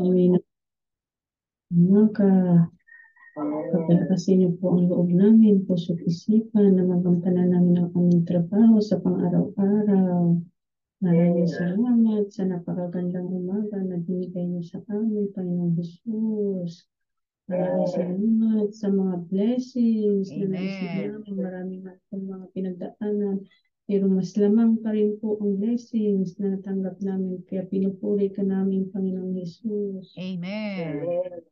kami na umaga. Pagkalakasin niyo po ang loob namin, puso at isipan na magampanan namin ang aming trabaho sa pang-araw-araw. Maraming salamat sa napakagandang umaga na binigay niyo sa amin, Panginoong Jesus. Maraming salamat sa mga blessings na Amen. naisip namin. Maraming mga pinagdaanan. Pero mas lamang pa rin po ang blessings na natanggap namin. Kaya pinupuri ka namin, Panginoong Jesus. Amen.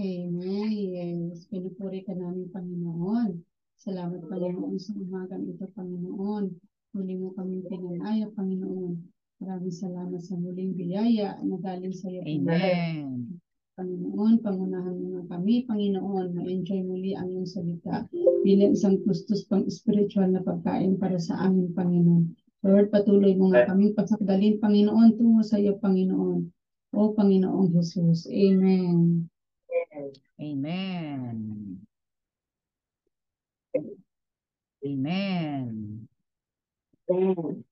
Amen. Yes. Pinupuri ka namin, Panginoon. Salamat, Panginoon, sa umagang ito, Panginoon. Muli mo kami pinanaya, Panginoon. Maraming salamat sa muling biyaya na galing sa iyo, Amen. Panginoon. Pangunahan mo kami, Panginoon. Ma-enjoy muli ang iyong salita bilang isang kustos pang spiritual na pagkain para sa amin, Panginoon. Lord, patuloy mo nga kaming pasakdalin, Panginoon, tungo sa iyo, Panginoon. O Panginoong Jesus. Amen. Amen. Amen. Amen.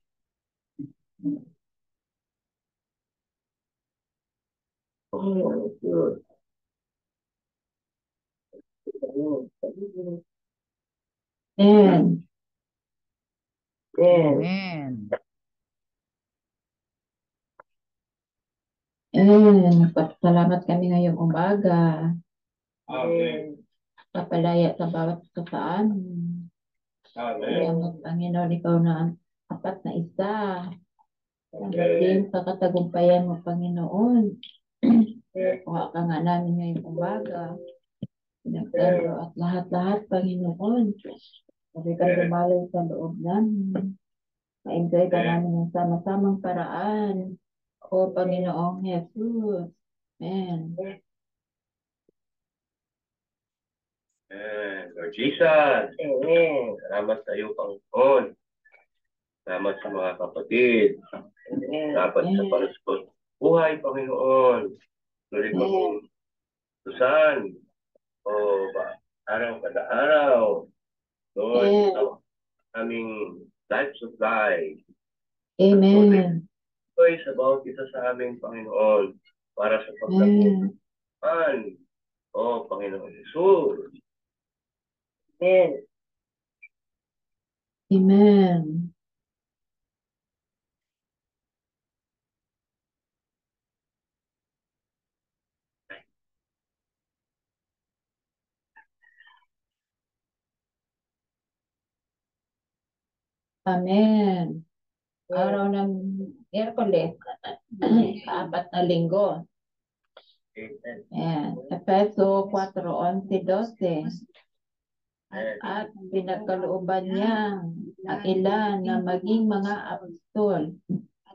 Amen. Amen. Salamat kami ngayong umaga. Papalaya sa bawat kasaan. Salamat, Panginoon, ikaw na apat na isa. Nagaling sa katagumpayan mo, Panginoon. Kuha ka nga namin ngayong umaga. Pinagdalo at lahat-lahat, Panginoon. Sabi ka dumalay sa loob namin. Ma-enjoy ka namin ng sama-samang paraan. O Panginoong Jesus. Amen. Amen. Lord Jesus, salamat sa iyo, Panginoon. Salamat sa mga kapatid. Salamat sa Amen. Panginoon. Buhay, Panginoon. Tuloy ko kong Susan. O ba, araw kada araw. Lord, Amen. ang aming life supply. Amen. Sa bawat isa sa aming Panginoon para sa Amen. pagkakuman. O Panginoon Jesus. Amen. Amen. Amen. Araw ng Miyerkules, apat na linggo. Ayan. Efeso 4, 11, 12. Amen. At pinagkalooban niya ang ilan na maging mga apostol.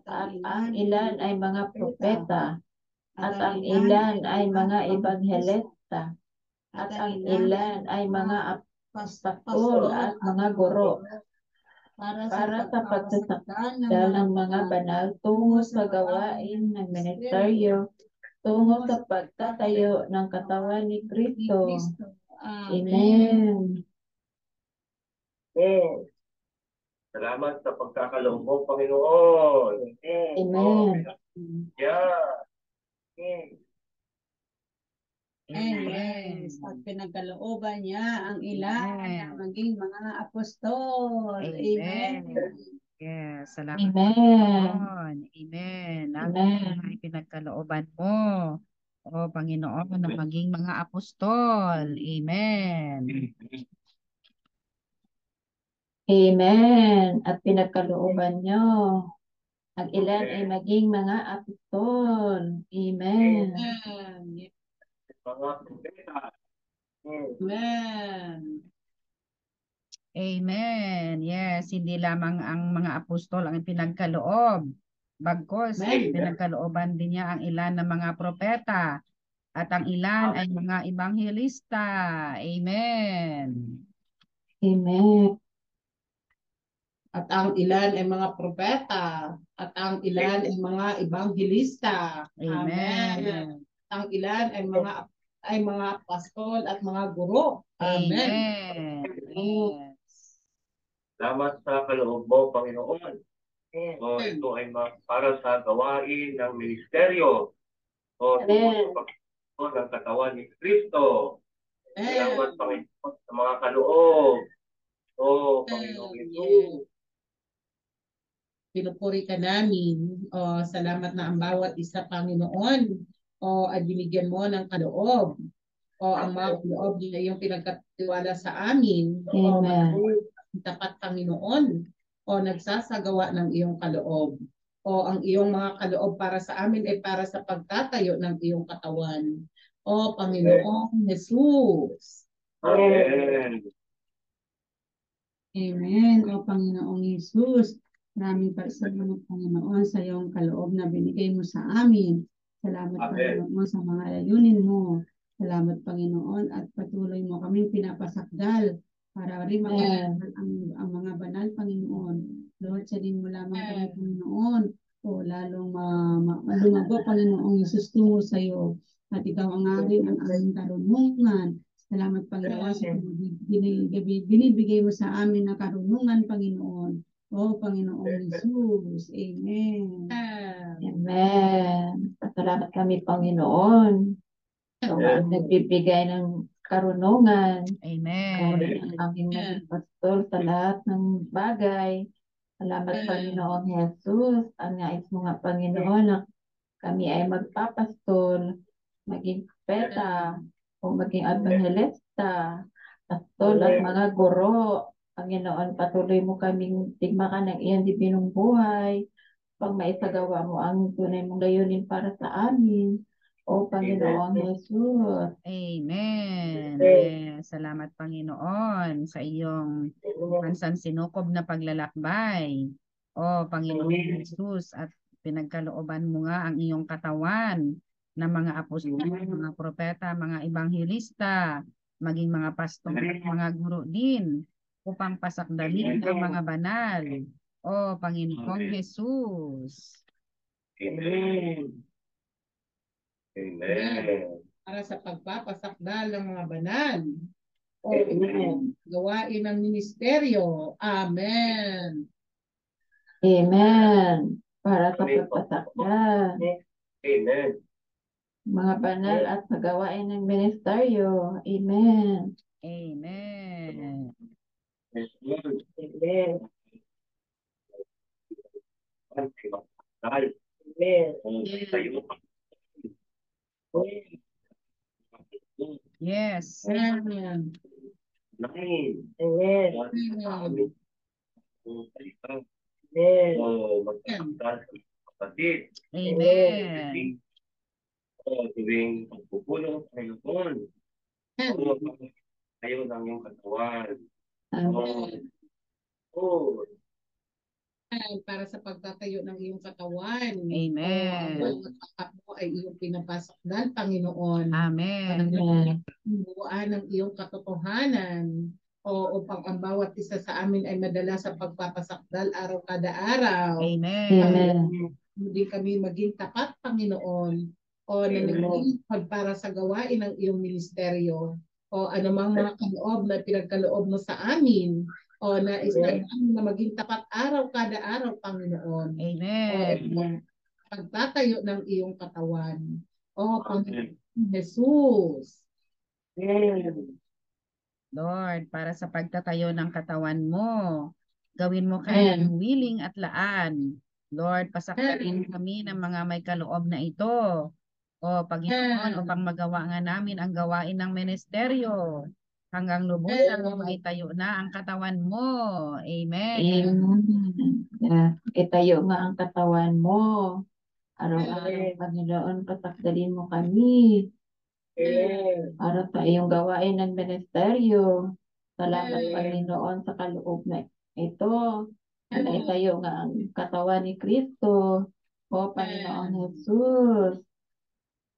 At ang ilan ay mga propeta. At ang ilan ay mga ebanghelista. At ang ilan ay mga apostol at mga guro. Para sa pagsasakda ng mga banal tungo sa gawain ng ministeryo, tungo sa pagtatayo ng katawan ni Kristo. Amen. Amen. Salamat sa pagkakaloob mo, Panginoon. Amen. Yeah. Amen. At pinagkalooban niya ang ilan na maging mga apostol. Amen. Amen. Yes, salamat Amen. Amen. Amen. ay pinagkalooban mo. O Panginoon, na maging mga apostol. Amen. Amen. At pinagkalooban niyo ang ilan ay maging mga apostol. Amen. Mga propeta. Amen. Amen. Yes, hindi lamang ang mga apostol ang pinagkaloob. Bagkos, Amen. pinagkalooban din niya ang ilan ng mga propeta at ang ilan ay mga ebanghelista. Amen. Amen. At ang ilan ay mga propeta. At ang ilan ay mga ebanghelista. Amen. At ang ilan ay mga ay mga apostol at mga guro. Amen. Amen. Salamat sa kaloob mo, Panginoon. O ito ay ma- para sa gawain ng ministeryo. O Amen. sa pag- ng katawan ni Kristo. Amen. Salamat Panginoon sa mga kaloob. O Panginoong Amen. Ito. Pinupuri ka namin. O, salamat na ang bawat isa, Panginoon. O, at binigyan mo ng kaloob. O, ang mga kaloob na iyong pinagkatiwala sa amin. O, Amen. ang tapat, Panginoon. O, nagsasagawa ng iyong kaloob. O, ang iyong mga kaloob para sa amin ay para sa pagtatayo ng iyong katawan. O, Panginoong Jesus. Amen. Amen. O Panginoong Yesus, maraming pasalamat Panginoon sa iyong kaloob na binigay mo sa amin. Salamat Amen. Panginoon sa mga layunin mo. Salamat Panginoon at patuloy mo kaming pinapasakdal para rin Amen. makasakdal ang, ang mga banal Panginoon. Lord, salin mo lamang kami Panginoon o lalong ma, ma, lumago Panginoong Yesus tungo sa iyo at ikaw ang aring ang aming karunungan. Salamat Panginoon sa binibigay mo sa amin na karunungan Panginoon. O Panginoong Jesus. Amen. Amen. Pasalamat kami, Panginoon. Ikaw ang nagbibigay ng karunungan. Amen. Ang aming naging pastor sa lahat ng bagay. Salamat, Panginoon Jesus. Ang nais mo nga, Panginoon, na kami ay magpapastol, maging peta, o maging evangelista, pastol at mga guro. Panginoon, patuloy mo kaming tigmakan ng iyong dibinong buhay pag maisagawa mo ang tunay mong layunin para sa amin. O Panginoon Jesus. Amen. Yes. Salamat Panginoon sa iyong pansan sinukob na paglalakbay. O Panginoon Jesus at pinagkalooban mo nga ang iyong katawan ng mga apostol, mga propeta, mga ebanghelista, maging mga pastor, mga guro din upang pasakdalin ang mga banal. O Panginoong Amen. Jesus. Amen. Amen. para sa pagpapasakdal ng mga banal. O Amen. gawain ng ministeryo. Amen. Amen. Para sa pagpasakda, Amen. mga banal at pagawain ng ministeryo. Amen. Amen. Amen. Tayo. Yes. Amen. Amen. Amen. Amen. Oh, tuwing pagpupulong sa Panginoon. Kayo ng iyong katawan. Amen. Oh, Amen. Para sa pagtatayo ng iyong katawan. Amen. Ang bawat mo ay iyong pinapasakdal, Panginoon. Amen. Amen. buuan ng iyong katotohanan o upang ang bawat isa sa amin ay madala sa pagpapasakdal araw kada araw. Amen. Amen. Hindi kami maging tapat, Panginoon, o na naglilingkod para sa gawain ng iyong ministeryo o anumang mga kaloob na pinagkaloob mo sa amin o na isa na maging tapat araw kada araw, Panginoon. Amen. O pagtatayo ng iyong katawan. O Amen. Panginoon Jesus. Lord, para sa pagtatayo ng katawan mo, gawin mo kami ng willing at laan. Lord, pasaktarin kami ng mga may kaloob na ito. O Panginoon, Amen. upang magawa nga namin ang gawain ng ministeryo. Hanggang lubusan Amen. maitayo na ang katawan mo. Amen. Amen. Yeah. Itayo nga ang katawan mo. Araw-araw, Panginoon, pasakdalin mo kami para sa iyong gawain ng ministeryo. Salamat, Amen. Panginoon, sa kaloob na ito. Na itayo nga ang katawan ni Kristo. O Panginoon Jesus.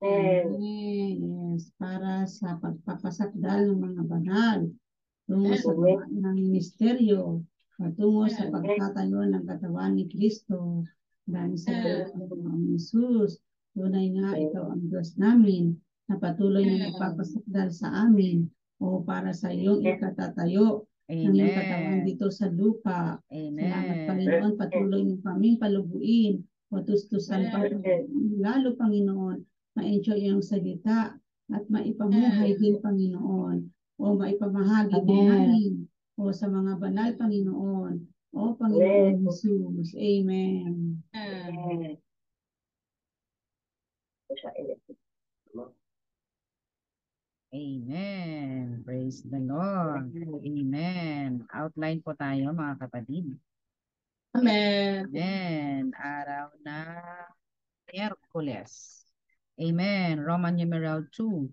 Amen. Yes, para sa pagpapasakdal ng mga banal tungo sa ng ministeryo patungo sa pagtatayo ng katawan ni Kristo dahil sa Panginoong Jesus. Tunay nga ikaw ang Diyos namin na patuloy na nagpapasakdal sa amin o para sa iyong ikatatayo ng iyong katawan Amen. dito sa lupa. Salamat, Amen. Panginoon. Patuloy mo kaming palubuin. Patustusan pa lalo, Panginoon. Ma-enjoy yung salita at maipamuhay din, Panginoon. O maipamahagi din Amen. namin. O sa mga banal, Panginoon. O Panginoon Jesus. Amen. Amen. Praise the Lord. Amen. Outline po tayo mga kapatid. Amen. Amen. Araw na Miyerkules. Amen. Roman numeral 2.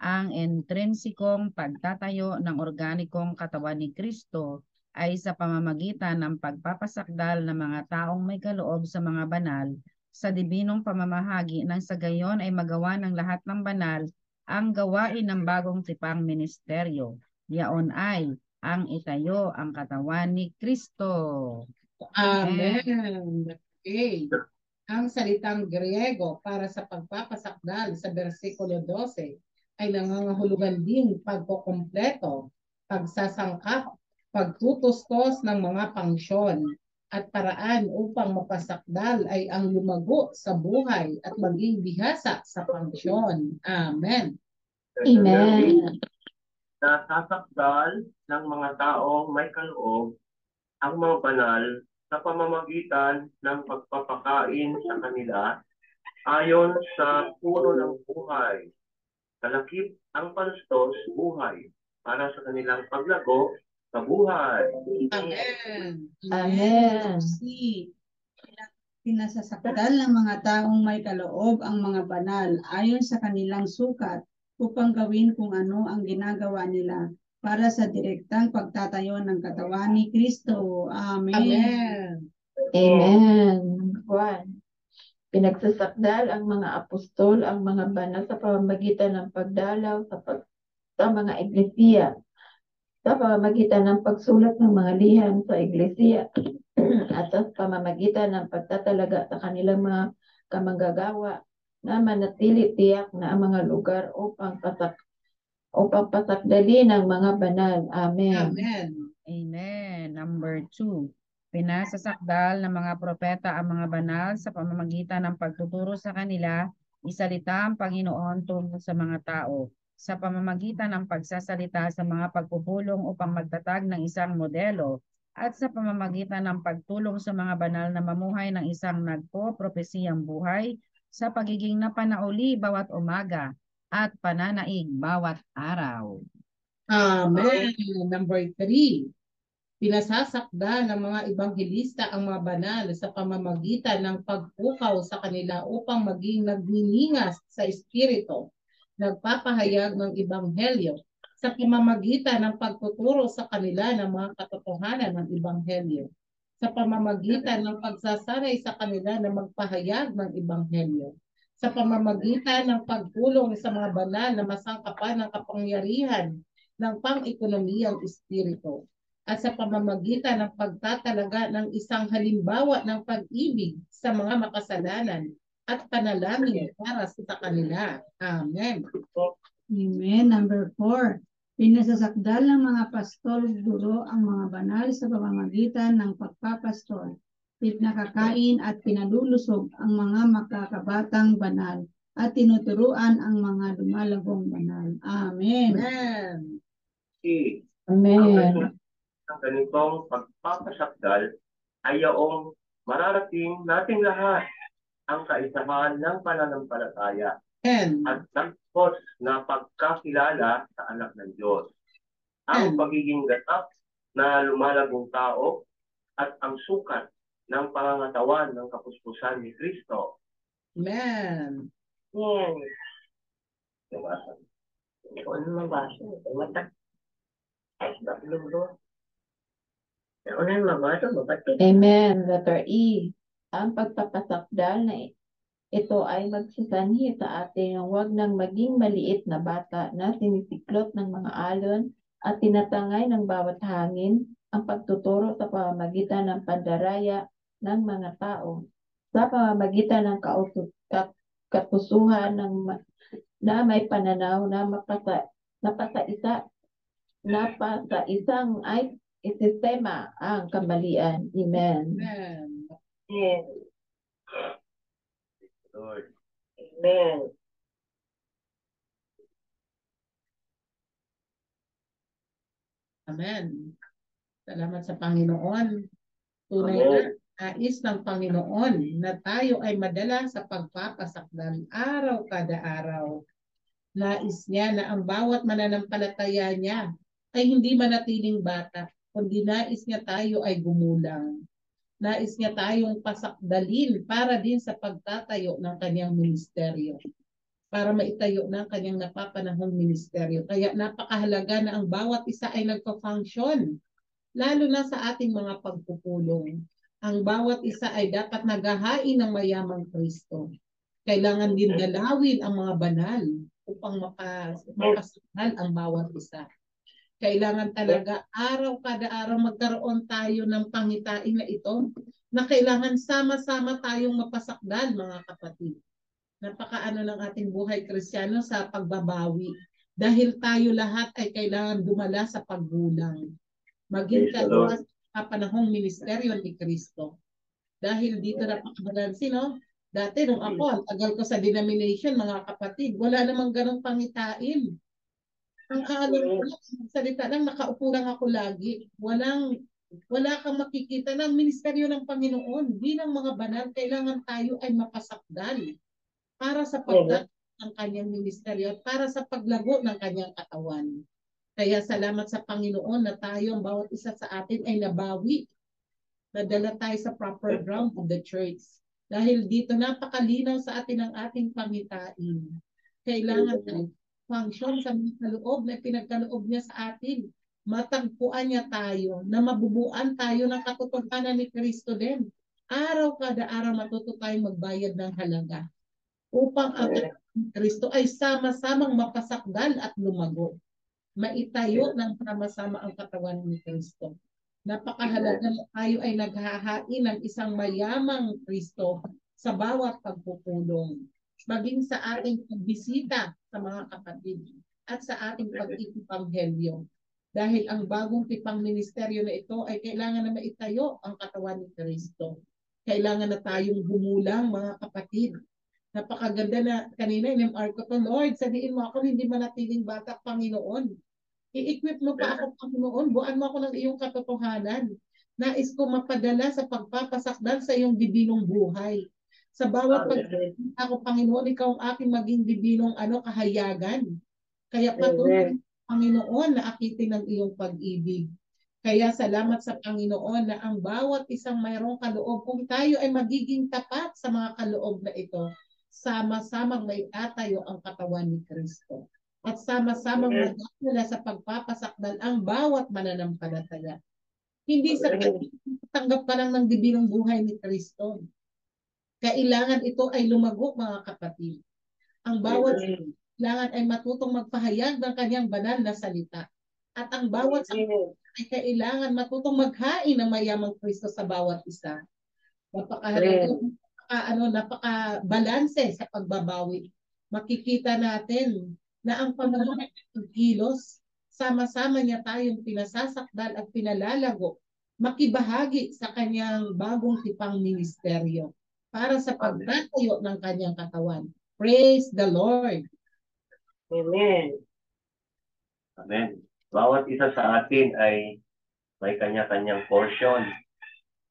Ang intrinsikong pagtatayo ng organikong katawan ni Kristo ay sa pamamagitan ng pagpapasakdal ng mga taong may kaloob sa mga banal sa dibinong pamamahagi nang sa gayon ay magawa ng lahat ng banal ang gawain ng bagong tipang ministeryo. Yaon ay ang itayo ang katawan ni Kristo. Amen. Okay. Ang salitang Griego para sa pagpapasakdal sa versikulo 12 ay nangangahulugan din pagkukumpleto, pagsasangkap, pagtutustos ng mga pangsyon at paraan upang mapasakdal ay ang lumago sa buhay at maging bihasa sa pangsyon. Amen. Amen. Nasasakdal ng mga taong may kaloob ang mga banal sa pamamagitan ng pagpapakain sa kanila ayon sa puno ng buhay. Kalakip ang panustos buhay para sa kanilang paglago sa buhay. Amen. Amen. Si pinasasakdal ng mga taong may kaloob ang mga banal ayon sa kanilang sukat upang gawin kung ano ang ginagawa nila para sa direktang pagtatayo ng katawan ni Kristo. Amen. Amen. Amen. Juan. Pinagsasakdal ang mga apostol, ang mga banal sa pamamagitan ng pagdalaw sa, pag, sa mga iglesia, sa pamamagitan ng pagsulat ng mga liham sa iglesia, at sa pamamagitan ng pagtatalaga sa kanilang mga kamanggagawa na manatili tiyak na ang mga lugar upang pasak upang pasakdali ng mga banal. Amen. Amen. Amen. Number two, pinasasakdal ng mga propeta ang mga banal sa pamamagitan ng pagtuturo sa kanila, isalita ang Panginoon tungkol sa mga tao sa pamamagitan ng pagsasalita sa mga pagpupulong upang magtatag ng isang modelo at sa pamamagitan ng pagtulong sa mga banal na mamuhay ng isang nagpo-propesiyang buhay sa pagiging napanauli bawat umaga at pananaig bawat araw. Amen. Number three, pinasasakda ng mga ebanghelista ang mga banal sa pamamagitan ng pagpukaw sa kanila upang maging nagniningas sa Espiritu, nagpapahayag ng ebanghelyo sa pamamagitan ng pagtuturo sa kanila ng mga katotohanan ng ebanghelyo, sa pamamagitan ng pagsasanay sa kanila na magpahayag ng ebanghelyo, sa pamamagitan ng pagtulong sa mga banal na masangkapan ng kapangyarihan ng pang-ekonomiyang espiritu at sa pamamagitan ng pagtatalaga ng isang halimbawa ng pag-ibig sa mga makasalanan at panalangin para sa kanila. Amen. Amen. Number four, pinasasakdal ng mga pastol guro ang mga banal sa pamamagitan ng pagpapastol, pinakakain at pinalulusog ang mga makakabatang banal at tinuturuan ang mga lumalagong banal. Amen. Amen. Amen. Ang ganitong pagpapasakdal ay yaong mararating nating lahat ang kaisahan ng pananampalataya And at tagpos na pagkakilala sa anak ng Diyos. Ang Hmm. pagiging gatap na lumalagong tao at ang sukat ng pangangatawan ng kapuspusan ni Kristo. Amen. Hmm. Nabasa. Ano mabasa? Mata. Ano yung mabasa? Mabasa. Amen. Letter E. Ang pagpapasakdal na ito ay magsasanhi sa atin ng huwag nang maging maliit na bata na sinisiklot ng mga alon at tinatangay ng bawat hangin ang pagtuturo sa pamamagitan ng pandaraya ng mga tao sa pamamagitan ng katusuhan ng na may pananaw na mapasa, napasa isa na pa sa isang ay sistema ang kamalian. Amen. Amen. Yes. Lord. Amen. Amen. Salamat sa Panginoon. Tunay na nais ng Panginoon na tayo ay madala sa pagpapasakdan araw kada araw. Nais niya na ang bawat mananampalataya niya ay hindi manatiling bata, kundi nais niya tayo ay gumulang. Nais niya tayong pasakdalin para din sa pagtatayo ng kanyang ministeryo para maitayo ng kanyang napapanahong ministeryo. Kaya napakahalaga na ang bawat isa ay nagpa-function, lalo na sa ating mga pagpupulong. Ang bawat isa ay dapat naghahain ng mayamang Kristo. Kailangan din dalawin ang mga banal upang mapasakal ang bawat isa. Kailangan talaga araw kada araw magkaroon tayo ng pangitain na ito na kailangan sama-sama tayong mapasakdal mga kapatid napakaano ng ating buhay kristyano sa pagbabawi. Dahil tayo lahat ay kailangan dumala sa paggulang. Maging kagawa sa panahong ministeryo ni Kristo. Dahil dito napakabalansi, no? Dati nung ako, ang tagal ko sa denomination, mga kapatid, wala namang ganong pangitain. Ang alam ko lang, ang salita lang, nakaupo lang ako lagi. Walang, wala kang makikita ng ministeryo ng Panginoon. Bilang mga banal, kailangan tayo ay mapasakdal para sa paglago ng kanyang ministeryo at para sa paglago ng kanyang katawan. Kaya salamat sa Panginoon na tayo, ang bawat isa sa atin ay nabawi. Nadala tayo sa proper ground of the church. Dahil dito napakalinaw sa atin ang ating pangitain. Kailangan tayo function sa mga kaloob na pinagkaloob niya sa atin. Matagpuan niya tayo na mabubuan tayo ng katotohanan ni Kristo din. Araw kada araw matuto tayong magbayad ng halaga upang ang Kristo ay sama-samang mapasakdal at lumago. Maitayo ng sama-sama ang katawan ni Kristo. Napakahalaga na tayo ay naghahain ng isang mayamang Kristo sa bawat pagpupulong. Maging sa ating pagbisita sa mga kapatid at sa ating pag-ipanghelyo. Dahil ang bagong tipang ministeryo na ito ay kailangan na maitayo ang katawan ni Kristo. Kailangan na tayong gumulang mga kapatid Napakaganda na kanina in-MR ko to, Lord, sabihin mo ako hindi manatiling bata, Panginoon. I-equip mo pa ako, Panginoon. Buan mo ako ng iyong katotohanan. Nais ko mapadala sa pagpapasakdal sa iyong dibinong buhay. Sa bawat pag ako, Panginoon, ikaw ang aking maging dibinong ano, kahayagan. Kaya patuloy, Panginoon, na akitin ng iyong pag-ibig. Kaya salamat sa Panginoon na ang bawat isang mayroong kaloob, kung tayo ay magiging tapat sa mga kaloob na ito, sama-samang may tatayo ang katawan ni Kristo. At sama-samang magdadala sa pagpapasakdal ang bawat mananampalataya. Hindi sa tanggap ka lang ng dibinong buhay ni Kristo. Kailangan ito ay lumago mga kapatid. Ang bawat kailangan ay matutong magpahayag ng kanyang banal na salita. At ang bawat sa ay kailangan matutong maghain ng mayamang Kristo sa bawat isa. Napakahalaga, napaka, ano, napaka-balanse sa pagbabawi. Makikita natin na ang Panginoon ay kilos, sama-sama niya tayong pinasasakdal at pinalalago, makibahagi sa kanyang bagong tipang ministeryo para sa pagtatayo ng kanyang katawan. Praise the Lord. Amen. Amen. Bawat isa sa atin ay may kanya-kanyang portion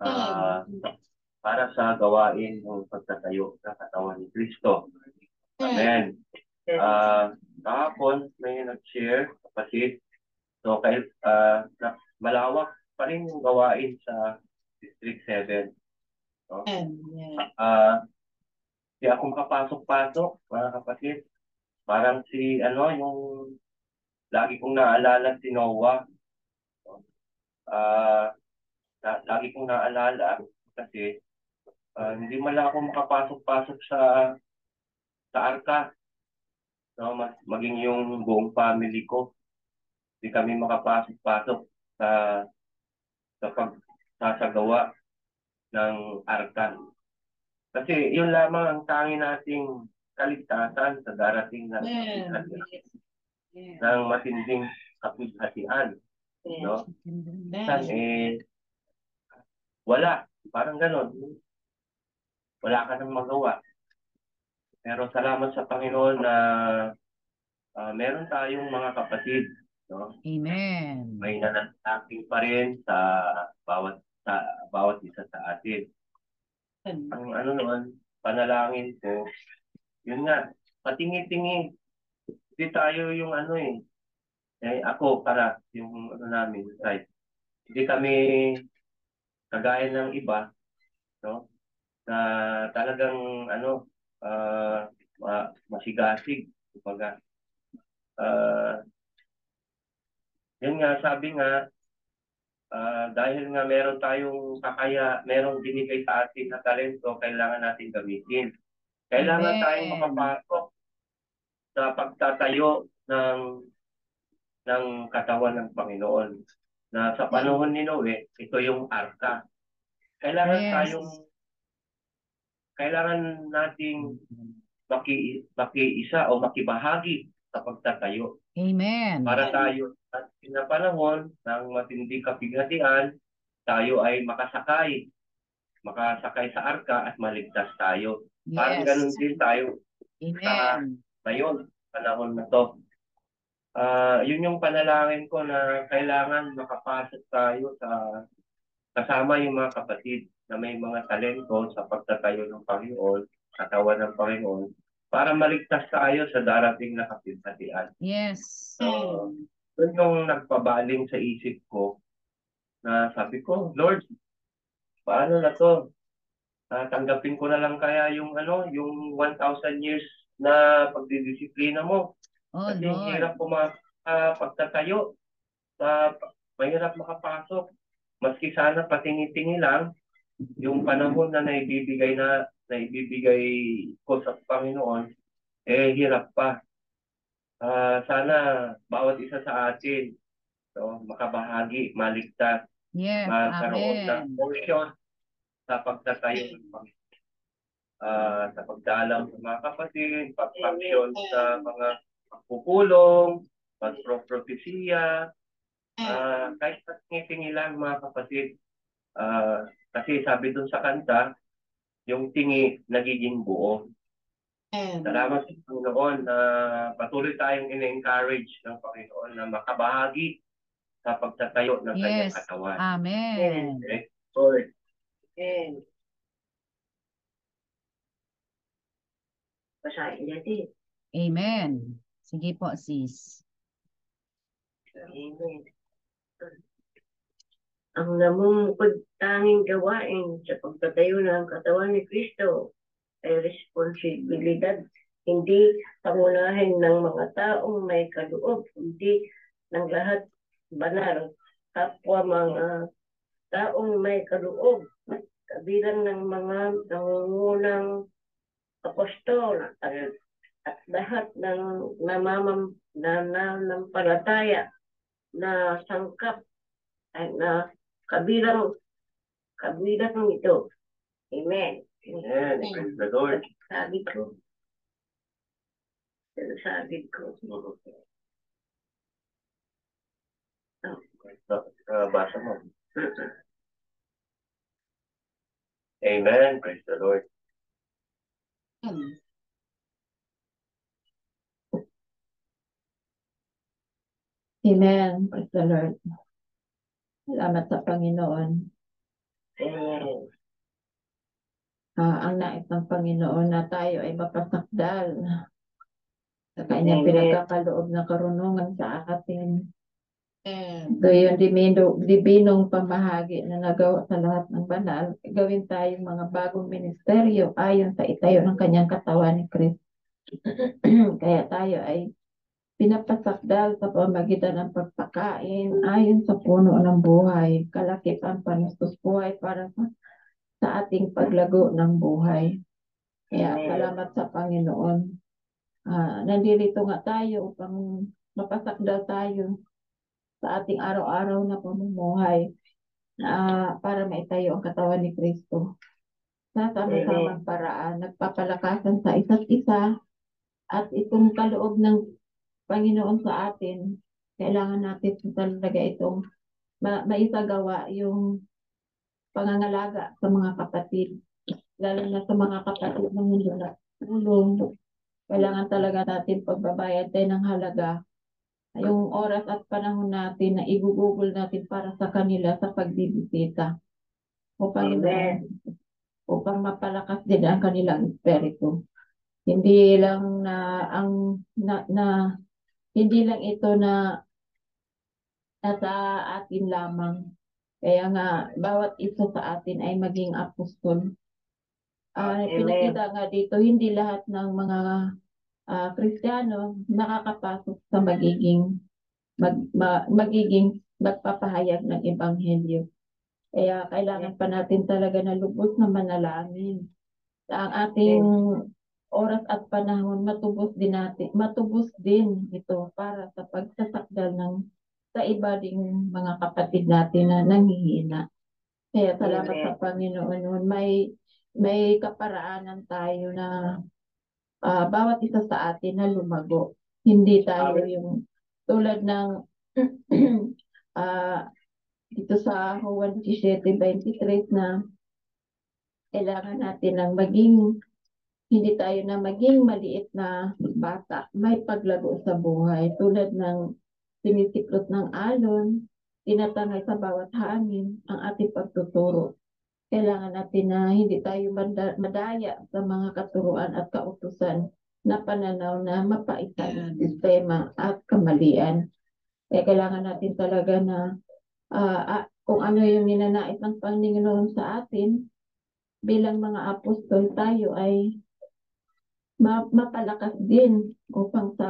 ah, para sa gawain ng pagtatayo ng katawan ni Kristo. Amen. Ah, kahapon may nag-share kapatid. So kahit ah, na- malawak pa rin yung gawain sa District 7. Amen. Ah, di ako makapasok-pasok, mga kapatid. Parang si, ano, yung lagi kong naalala si Noah. Ah, la- lagi kong naalala kasi ah, hindi man lang ako makapasok-pasok sa sa arka. No, mas, maging yung buong family ko. Hindi kami makapasok-pasok sa sa pagsasagawa ng arka. Kasi yun lamang ang tangi nating kaligtasan sa darating na Amen. ng matinding kapighatian. No? Minsan, Amen. eh, wala. Parang ganon. Wala ka nang magawa. Pero salamat sa Panginoon na ah, meron tayong mga kapatid. No? Amen. May nananaking pa rin sa bawat sa bawat isa sa atin. Ang ano naman, panalangin ko, yun nga, patingi-tingi. Hindi tayo yung ano eh. Eh, ako, para, yung ano namin, right. Hindi kami kagaya ng iba, no? Na talagang, ano, ma- masigasig. Kumbaga, ah, yun nga, sabi nga, ah, dahil nga meron tayong kakaya, merong binigay sa atin na talento, kailangan natin gamitin. Kailangan Amen. tayong makapasok sa pagtatayo ng ng katawan ng Panginoon. Na sa panahon ni Noe, ito yung arka. Kailangan Yes. tayong kailangan nating maki, makiisa o makibahagi sa pagtatayo Amen. para tayo at na panahon ng matindi kapighatian, tayo ay makasakay. Makasakay sa arka at maligtas tayo. Parang Yes. ganun din tayo Amen. ngayon, panahon na to. Ah, yun yung panalangin ko na kailangan makapasok tayo sa kasama yung mga kapatid na may mga talento sa pagtatayo ng Panginoon, katawan ng Panginoon, para maligtas tayo sa darating na kapighatian. Yes. So, yun yung nagpabaling sa isip ko na sabi ko, Lord, paano na to? Ah, tanggapin ko na lang kaya yung ano, yung 1,000 years na pagdidisiplina mo. Oh, Kasi Lord. hirap puma ah, pagtatayo. Sa mahirap makapasok. Maski sana patingi-tingi lang yung panahon na naibibigay na naibibigay ko sa Panginoon, eh hirap pa. Ah, sana bawat isa sa atin so, makabahagi, maligtas, Yes. magkaroon ng portion sa pagtatayo ng Panginoon. Ah, sa pagdalang sa mga kapatid, pagpaksyon sa mga pagpupulong, pagpropropesiya, ah, kahit patingi-tingi lang mga kapatid. Ah, kasi sabi dun sa kanta, yung tingi nagiging buo. Amen. Salamat sa Panginoon na patuloy tayong ina-encourage ng Panginoon na makabahagi sa pagtatayo ng kanyang Yes. katawan. Amen. Okay? Lord, And basahin natin. Amen. Sige po, sis. Amen. Ang namumukod tanging gawain sa pagtatayo ng katawan ni Kristo ay responsibilidad hindi pangunahin ng mga taong may kaloob, hindi ng lahat banal, kapwa mga taong may kaloob, kabilang ng mga nangungunang apostol at, at lahat ng namamam na nanampalataya na sangkap ay na kabilang kabilang ito. Amen. Amen. Praise the Lord. Sabi ko. Sabi ko. Uh, basa mo. Amen. Praise the Lord. Amen. Praise the Lord. Salamat sa Panginoon. Amen. Ah, ang nais ng Panginoon na tayo ay mapasakdal sa kanyang pinagkakaloob na karunungan sa atin. Amen. So yung dimino, dibinong pamahagi na nagawa sa lahat ng banal, gawin tayong mga bagong ministeryo ayon sa itayo ng kanyang katawan ni Kristo. Kaya tayo ay pinapasakdal sa pamagitan ng pagpakain ayon sa puno ng buhay, kalakitan, panustos buhay para sa, sa ating paglago ng buhay. Kaya Amen. salamat sa Panginoon. Ah, nandito nga tayo upang mapasakdal tayo sa ating araw-araw na pamumuhay na para maitayo ang katawan ni Kristo. Sa sama-samang paraan, nagpapalakasan sa isa't isa at itong kaloob ng Panginoon sa atin, kailangan natin talaga itong ma maisagawa yung pangangalaga sa mga kapatid. Lalo na sa mga kapatid na hindi tulong. Kailangan talaga natin pagbabayad tayo ng halaga. Yung oras at panahon natin na igugugol natin para sa kanila sa pagbibisita. Upang, Amen. upang mapalakas din ang kanilang espiritu. Hindi lang na ang na, na hindi lang ito na nasa atin lamang. Kaya nga, bawat isa sa atin ay maging apostol. Amen. pinakita nga dito, hindi lahat ng mga ah, Kristiyano nakakapasok sa magiging mag, ma- magiging magpapahayag ng ebanghelyo. Kaya kailangan pa natin talaga na lubos na manalangin. Ang ating oras at panahon matubos din natin, matubos din ito para sa pagsasakdal ng sa iba ding mga kapatid natin na nanghihina. Kaya salamat Amen. sa Panginoon. May may kaparaanan tayo na ah, bawat isa sa atin na lumago. Hindi tayo Amen. yung tulad ng ah, dito sa Juan 17:23 na kailangan natin ng maging hindi tayo na maging maliit na bata, may paglago sa buhay tulad ng sinisiklot ng alon, tinatangay sa bawat hangin ang ating pagtuturo. Kailangan natin na hindi tayo madaya sa mga katuruan at kautusan na pananaw na mapaitan sistema at kamalian. Kaya kailangan natin talaga na ah, kung ano yung ninanais ng Panginoon sa atin, bilang mga apostol tayo ay ma- mapalakas din upang sa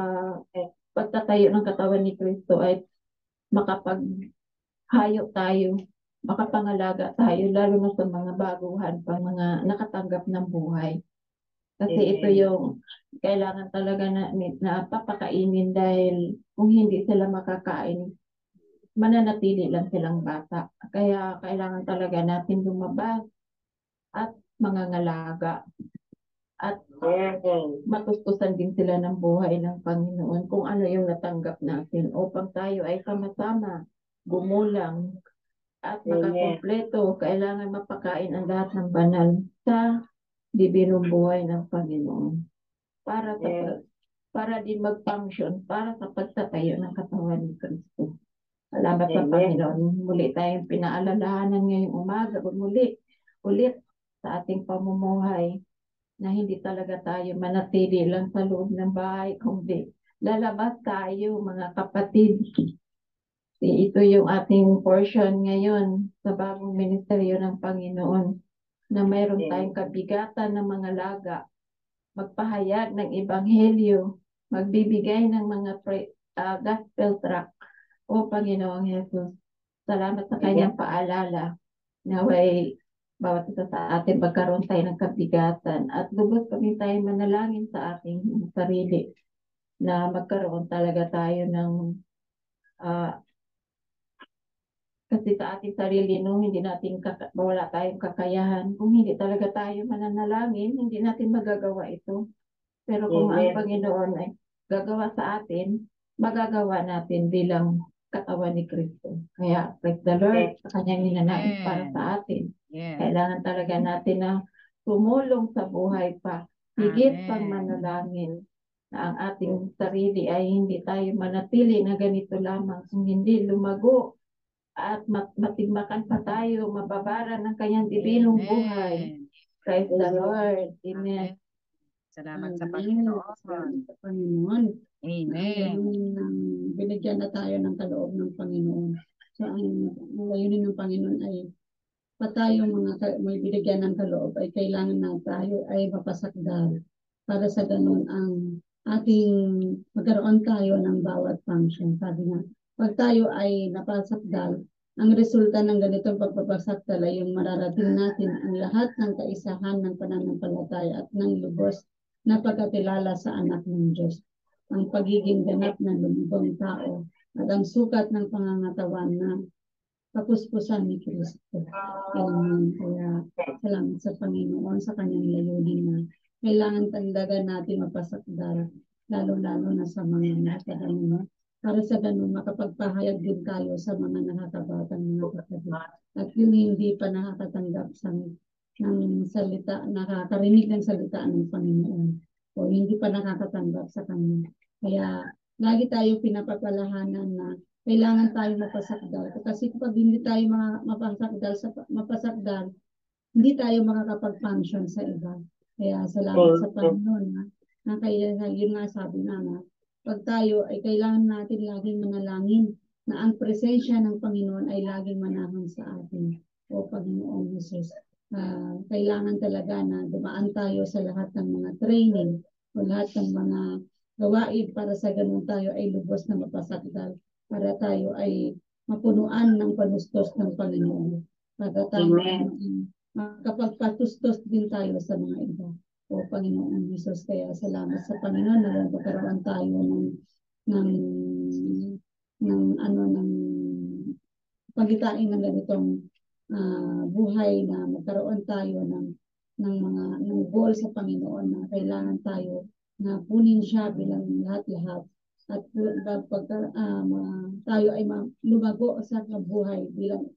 pagtatayo ng katawan ni Kristo ay makapaghayo tayo, makapangalaga tayo, lalo na sa mga baguhan pang mga nakatanggap ng buhay. Kasi Amen. ito yung kailangan talaga na, na papakainin dahil kung hindi sila makakain, mananatili lang silang bata. Kaya kailangan talaga natin lumabas at mangangalaga at Amen. matustusan din sila ng buhay ng Panginoon kung ano yung natanggap natin upang tayo ay sama-sama, gumulang at Amen. makakompleto. Kailangan mapakain ang lahat ng banal sa bibinong buhay ng Panginoon para sa para din mag-function para sa pagtatayo ng katawan ni Kristo. Salamat sa. Panginoon. Muli tayong pinaalalahanan ngayong umaga. Muli, ulit sa ating pamumuhay na hindi talaga tayo manatili lang sa loob ng bahay, kundi lalabas tayo mga kapatid. Ito yung ating portion ngayon sa bagong ministeryo ng Panginoon na mayroon tayong kabigatan ng mga laga, magpahayag ng ebanghelyo, magbibigay ng mga pre, ah, gospel tract. O Panginoong Jesus, salamat sa kanyang paalala naway bawat isa sa atin magkaroon tayo ng kabigatan at lubos kami tayo manalangin sa ating sarili na magkaroon talaga tayo ng ah, kasi sa ating sarili no hindi natin kaka- wala tayong kakayahan kung hindi talaga tayo mananalangin hindi natin magagawa ito pero kung ang Amen. Panginoon ay gagawa sa atin magagawa natin bilang katawan ni Kristo kaya praise the Lord sa kanyang ninanais para Amen. sa atin Yes. kailangan talaga natin na tumulong sa buhay pa. Higit Amen. pang manalangin na ang ating sarili ay hindi tayo manatili na ganito lamang. Kung hindi lumago at mat- matigmakan pa tayo, mababaran ng kanyang dibinong buhay. Amen. Praise the Lord. Amen. Salamat sa. Panginoon. Salamat sa Panginoon. Amen. Binigyan na tayo ng kaloob ng Panginoon. So ang layunin ng Panginoon ay pa tayo mga may binigyan ng kaloob ay kailangan na tayo ay mapasakdal para sa ganun ang ating magkaroon tayo ng bawat function. Sabi nga, pag tayo ay napasakdal, ang resulta ng ganitong pagpapasakdal ay yung mararating natin ang lahat ng kaisahan ng pananampalataya at ng lubos na pagkakilala sa anak ng Diyos. Ang pagiging ganap ng lumibong tao at ang sukat ng pangangatawan na kapuspusan ni Kristo. Amen. Kaya salamat sa Panginoon sa kanyang layunin na kailangan tandagan natin mapasakdal, lalo-lalo na sa mga nasa ano, para sa ganun makapagpahayag din tayo sa mga nakakabatang mga kapatid. At yung hindi pa nakakatanggap sa ng salita, nakakarinig ng salita ng Panginoon o hindi pa nakakatanggap sa Kanya. Kaya lagi tayo pinapapalahanan na kailangan tayo mapasakdal. Kasi kapag hindi tayo mapasakdal, sa, mapasakdal, hindi tayo makakapag-function sa iba. Kaya salamat sa Panginoon na, na kaya yun nga sabi na na pag tayo ay kailangan natin laging manalangin na ang presensya ng Panginoon ay laging manahan sa atin. O Panginoong Jesus, ah, kailangan talaga na dumaan tayo sa lahat ng mga training o lahat ng mga gawain para sa ganun tayo ay lubos na mapasakdal para tayo ay mapunuan ng panustos ng Panginoon. Para tayo ay makapagpatustos din tayo sa mga iba. O Panginoon Jesus, kaya salamat sa Panginoon na magkaroon tayo ng ng ng ano ng pagitain ng ganitong ah, buhay na magkaroon tayo ng ng mga ng goal sa Panginoon na kailangan tayo na punin siya bilang lahat-lahat at pag um, uh, tayo ay ma- lumago sa buhay bilang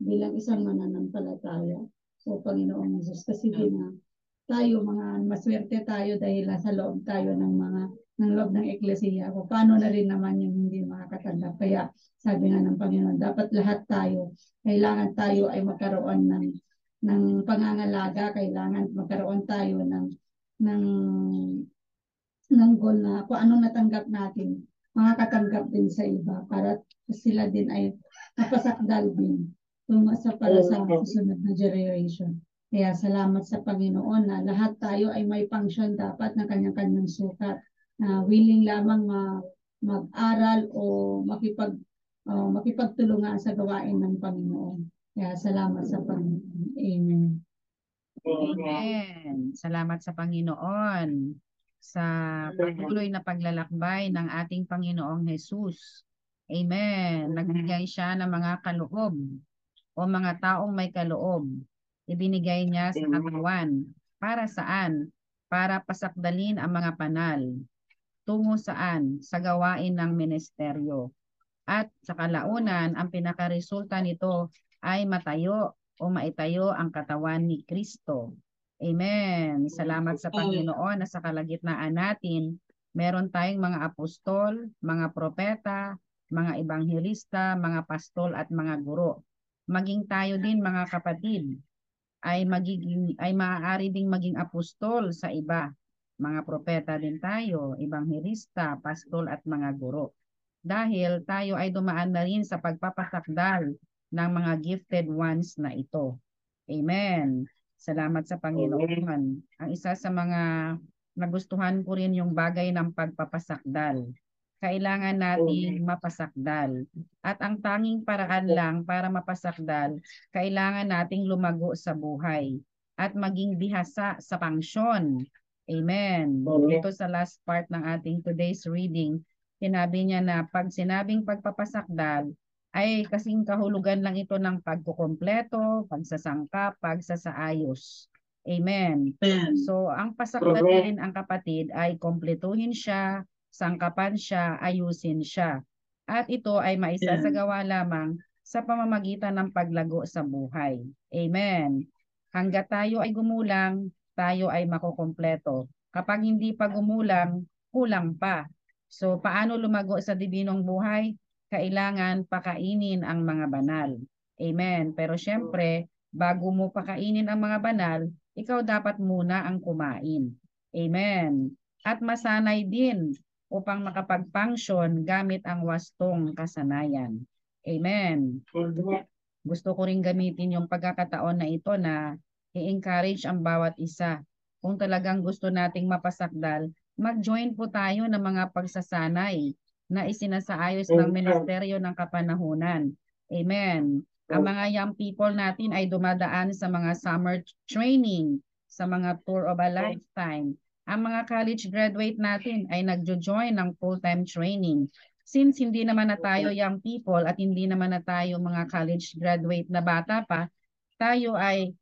bilang isang mananampalataya. So Panginoon Jesus kasi din na tayo mga maswerte tayo dahil sa loob tayo ng mga ng loob ng eklesiya. Paano na rin naman yung hindi makakatanggap. Kaya sabi nga ng Panginoon, dapat lahat tayo, kailangan tayo ay magkaroon ng ng pangangalaga, kailangan magkaroon tayo ng ng ng goal na kung anong natanggap natin, makakatanggap din sa iba para sila din ay napasakdal din tungo sa para sa susunod na generation. Kaya salamat sa Panginoon na lahat tayo ay may function dapat na kanyang-kanyang sukat na willing lamang ma, mag-aral o makipag uh, makipagtulungan sa gawain ng Panginoon. Kaya salamat sa Panginoon. Amen. Amen. Salamat sa Panginoon sa patuloy na paglalakbay ng ating Panginoong Jesus. Amen. Nagbigay siya ng mga kaloob o mga taong may kaloob. Ibinigay niya sa katawan. Para saan? Para pasakdalin ang mga panal. Tungo saan? Sa gawain ng ministeryo. At sa kalaunan, ang pinakaresulta nito ay matayo o maitayo ang katawan ni Kristo. Amen. Salamat sa Panginoon na sa kalagitnaan natin, meron tayong mga apostol, mga propeta, mga ebanghelista, mga pastol at mga guro. Maging tayo din mga kapatid ay magiging ay maaari ding maging apostol sa iba. Mga propeta din tayo, ebanghelista, pastol at mga guro. Dahil tayo ay dumaan na rin sa pagpapasakdal ng mga gifted ones na ito. Amen. Salamat sa Panginoon. Ang isa sa mga nagustuhan ko rin yung bagay ng pagpapasakdal. Kailangan nating mapasakdal. At ang tanging paraan lang para mapasakdal, kailangan nating lumago sa buhay at maging bihasa sa pangsyon. Amen. Dito sa last part ng ating today's reading, sinabi niya na pag sinabing pagpapasakdal, ay kasing kahulugan lang ito ng pagkukompleto, pagsasangka, pagsasaayos. Amen. Amen. So, ang pasakdalin ang kapatid ay kompletuhin siya, sangkapan siya, ayusin siya. At ito ay maisasagawa lamang sa pamamagitan ng paglago sa buhay. Amen. Hanggat tayo ay gumulang, tayo ay makukompleto. Kapag hindi pa gumulang, kulang pa. So, paano lumago sa dibinong buhay? Kailangan pakainin ang mga banal. Amen. Pero syempre, bago mo pakainin ang mga banal, ikaw dapat muna ang kumain. Amen. At masanay din upang makapag-function gamit ang wastong kasanayan. Amen. Gusto ko rin gamitin yung pagkakataon na ito na i-encourage ang bawat isa. Kung talagang gusto nating mapasakdal, mag-join po tayo ng mga pagsasanay na isinasaayos ng Ministeryo ng Kapanahunan. Amen. Ang mga young people natin ay dumadaan sa mga summer training, sa mga tour of a lifetime. Ang mga college graduate natin ay nagjo-join ng full-time training. Since hindi naman na tayo young people at hindi naman na tayo mga college graduate na bata pa, tayo ay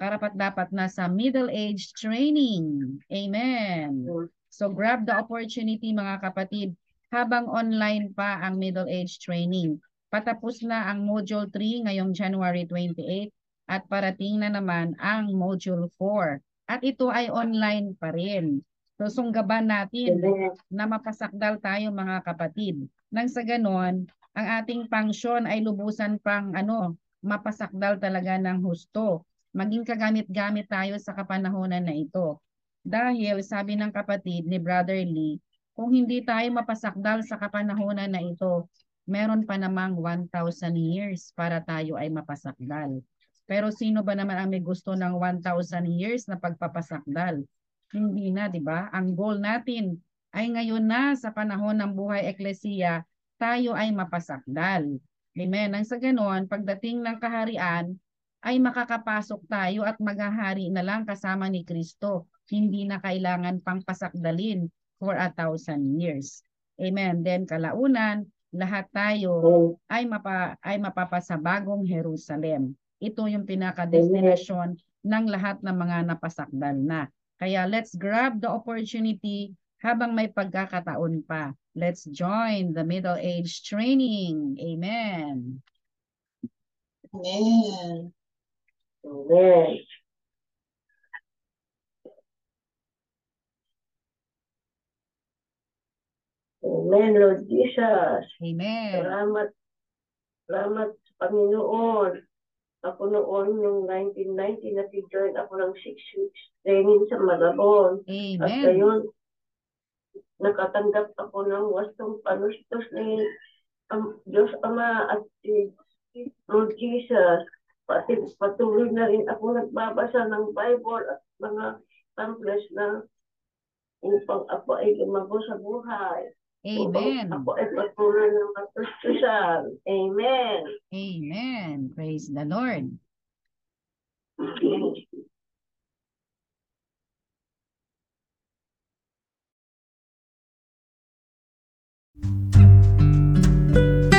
karapat dapat na sa middle age training. Amen. So grab the opportunity mga kapatid habang online pa ang middle age training. Patapos na ang Module 3 ngayong January 28 at parating na naman ang Module 4. At ito ay online pa rin. So sunggaban natin na mapasakdal tayo mga kapatid. Nang sa ganon, ang ating pangsyon ay lubusan pang ano, mapasakdal talaga ng husto. Maging kagamit-gamit tayo sa kapanahonan na ito. Dahil sabi ng kapatid ni Brother Lee, kung hindi tayo mapasakdal sa kapanahonan na ito, meron pa namang 1,000 years para tayo ay mapasakdal. Pero sino ba naman ang may gusto ng 1,000 years na pagpapasakdal? Hindi na, di ba? Ang goal natin ay ngayon na sa panahon ng buhay eklesiya, tayo ay mapasakdal. Amen. Nang sa ganon, pagdating ng kaharian, ay makakapasok tayo at maghahari na lang kasama ni Kristo. Hindi na kailangan pang pasakdalin for a thousand years. Amen. Then kalaunan, lahat tayo ay mapa ay mapapasa bagong Jerusalem. Ito yung pinaka-destinasyon ng lahat ng mga napasakdal na. Kaya let's grab the opportunity habang may pagkakataon pa. Let's join the middle age training. Amen. Amen. Amen. Amen, Lord Jesus. Amen. Salamat. Salamat sa Panginoon. Ako noon, noong 1990, nag-join ako ng six weeks training sa Malabon. At Amen. ngayon, nakatanggap ako ng wastong panustos ni um, Diyos Ama at si Lord Jesus pati patuloy na rin ako nagbabasa ng Bible at mga pamples na upang ako ay lumago sa buhay. Amen. Upang ako ay patuloy na matustusan. Amen. Amen. Praise the Lord. Thank you.